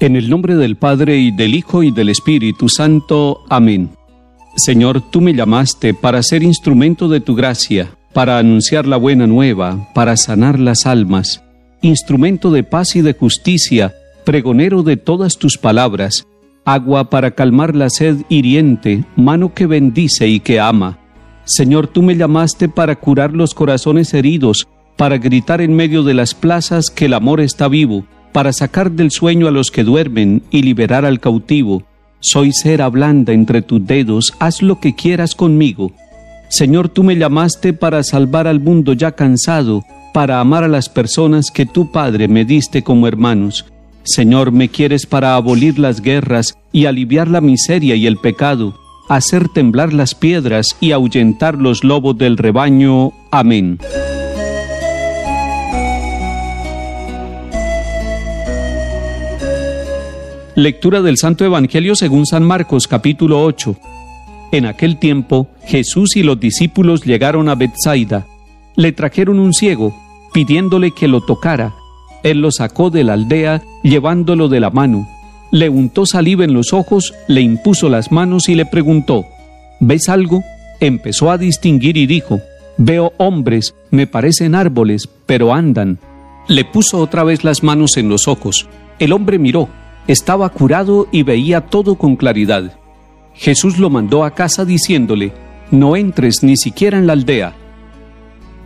En el nombre del Padre y del Hijo y del Espíritu Santo. Amén. Señor, tú me llamaste para ser instrumento de tu gracia, para anunciar la buena nueva, para sanar las almas, instrumento de paz y de justicia, pregonero de todas tus palabras, agua para calmar la sed hiriente, mano que bendice y que ama. Señor, tú me llamaste para curar los corazones heridos, para gritar en medio de las plazas que el amor está vivo, para sacar del sueño a los que duermen y liberar al cautivo. Soy cera blanda entre tus dedos, haz lo que quieras conmigo. Señor, tú me llamaste para salvar al mundo ya cansado, para amar a las personas que tu Padre me diste como hermanos. Señor, me quieres para abolir las guerras y aliviar la miseria y el pecado, hacer temblar las piedras y ahuyentar los lobos del rebaño. Amén. Lectura del Santo Evangelio según San Marcos capítulo 8. En aquel tiempo Jesús y los discípulos llegaron a Bethsaida. Le trajeron un ciego, pidiéndole que lo tocara. Él lo sacó de la aldea, llevándolo de la mano. Le untó saliva en los ojos, le impuso las manos y le preguntó, ¿Ves algo? Empezó a distinguir y dijo, Veo hombres, me parecen árboles, pero andan. Le puso otra vez las manos en los ojos. El hombre miró estaba curado y veía todo con claridad. Jesús lo mandó a casa diciéndole, no entres ni siquiera en la aldea.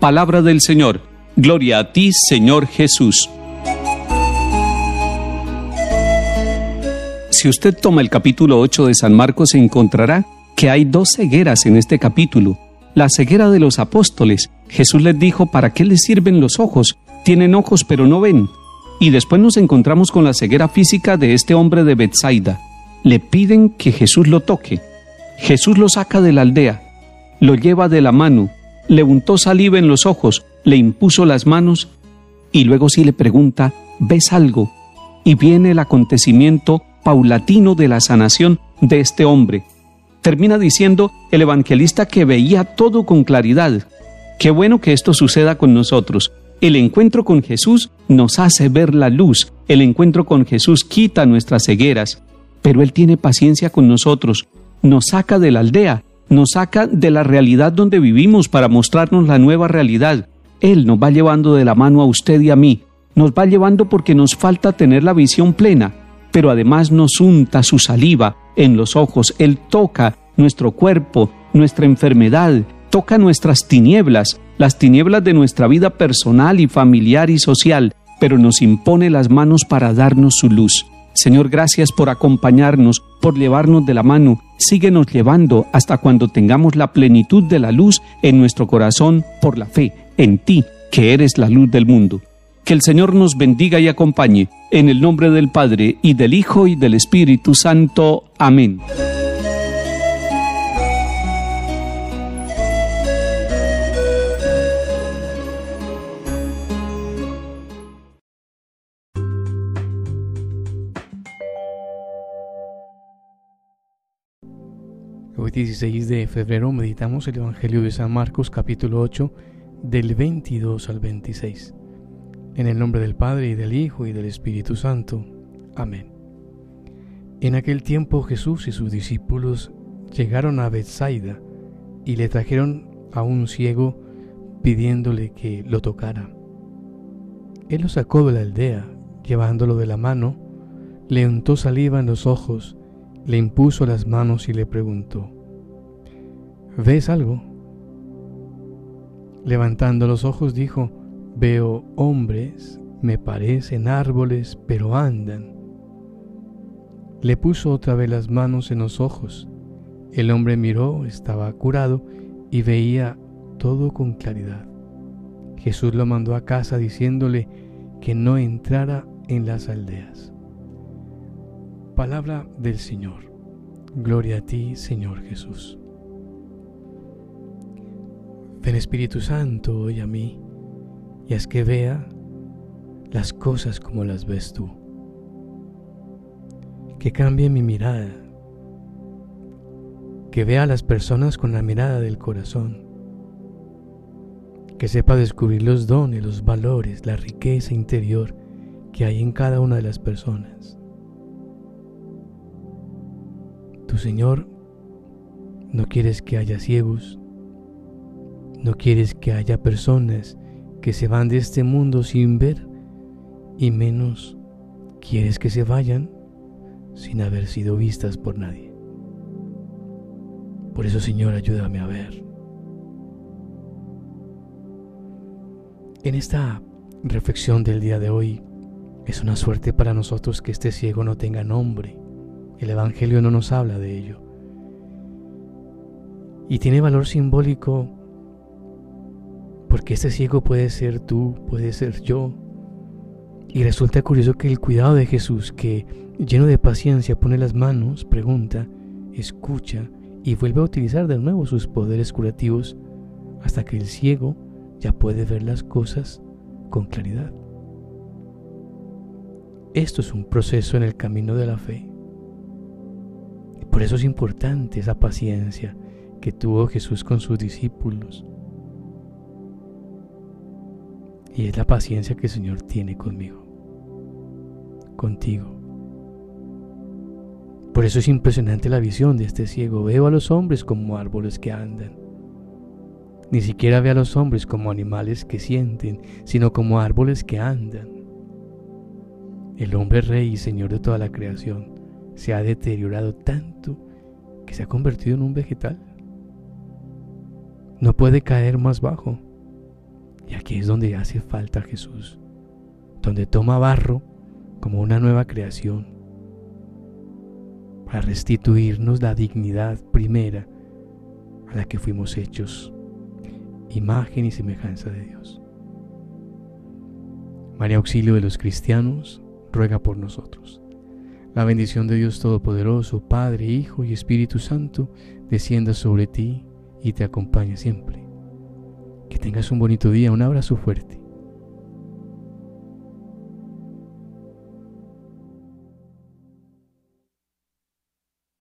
Palabra del Señor, gloria a ti, Señor Jesús. Si usted toma el capítulo 8 de San Marcos, encontrará que hay dos cegueras en este capítulo. La ceguera de los apóstoles. Jesús les dijo, ¿para qué les sirven los ojos? Tienen ojos pero no ven. Y después nos encontramos con la ceguera física de este hombre de Bethsaida. Le piden que Jesús lo toque. Jesús lo saca de la aldea, lo lleva de la mano, le untó saliva en los ojos, le impuso las manos y luego sí le pregunta, ¿ves algo? Y viene el acontecimiento paulatino de la sanación de este hombre. Termina diciendo el evangelista que veía todo con claridad. Qué bueno que esto suceda con nosotros, el encuentro con Jesús nos hace ver la luz, el encuentro con Jesús quita nuestras cegueras, pero Él tiene paciencia con nosotros, nos saca de la aldea, nos saca de la realidad donde vivimos para mostrarnos la nueva realidad. Él nos va llevando de la mano a usted y a mí, nos va llevando porque nos falta tener la visión plena, pero además nos unta su saliva en los ojos, Él toca nuestro cuerpo, nuestra enfermedad, toca nuestras tinieblas, las tinieblas de nuestra vida personal y familiar y social, pero nos impone las manos para darnos su luz. Señor, gracias por acompañarnos, por llevarnos de la mano. Síguenos llevando hasta cuando tengamos la plenitud de la luz en nuestro corazón por la fe en ti, que eres la luz del mundo. Que el Señor nos bendiga y acompañe. En el nombre del Padre, y del Hijo, y del Espíritu Santo. Amén. Hoy 16 de febrero meditamos el Evangelio de San Marcos capítulo 8 del 22 al 26. En el nombre del Padre y del Hijo y del Espíritu Santo. Amén. En aquel tiempo Jesús y sus discípulos llegaron a Bethsaida y le trajeron a un ciego pidiéndole que lo tocara. Él lo sacó de la aldea, llevándolo de la mano, le untó saliva en los ojos, le impuso las manos y le preguntó, ¿ves algo? Levantando los ojos dijo, veo hombres, me parecen árboles, pero andan. Le puso otra vez las manos en los ojos. El hombre miró, estaba curado y veía todo con claridad. Jesús lo mandó a casa diciéndole que no entrara en las aldeas. Palabra del Señor. Gloria a ti, Señor Jesús. Ven Espíritu Santo hoy a mí y haz que vea las cosas como las ves tú. Que cambie mi mirada. Que vea a las personas con la mirada del corazón. Que sepa descubrir los dones, los valores, la riqueza interior que hay en cada una de las personas Señor no quieres que haya ciegos, no quieres que haya personas que se van de este mundo sin ver y menos quieres que se vayan sin haber sido vistas por nadie. Por eso, Señor, ayúdame a ver. En esta reflexión del día de hoy, es una suerte para nosotros que este ciego no tenga nombre. El Evangelio no nos habla de ello. Y tiene valor simbólico porque este ciego puede ser tú, puede ser yo. Y resulta curioso que el cuidado de Jesús, que lleno de paciencia pone las manos, pregunta, escucha y vuelve a utilizar de nuevo sus poderes curativos hasta que el ciego ya puede ver las cosas con claridad. Esto es un proceso en el camino de la fe. Por eso es importante esa paciencia que tuvo Jesús con sus discípulos. Y es la paciencia que el Señor tiene conmigo, contigo. Por eso es impresionante la visión de este ciego. Veo a los hombres como árboles que andan. Ni siquiera ve a los hombres como animales que sienten, sino como árboles que andan. El hombre rey y señor de toda la creación se ha deteriorado tanto que se ha convertido en un vegetal. No puede caer más bajo. Y aquí es donde hace falta Jesús, donde toma barro como una nueva creación para restituirnos la dignidad primera a la que fuimos hechos, imagen y semejanza de Dios. María Auxilio de los cristianos, ruega por nosotros. La bendición de Dios Todopoderoso, Padre, Hijo y Espíritu Santo, descienda sobre ti y te acompañe siempre. Que tengas un bonito día, un abrazo fuerte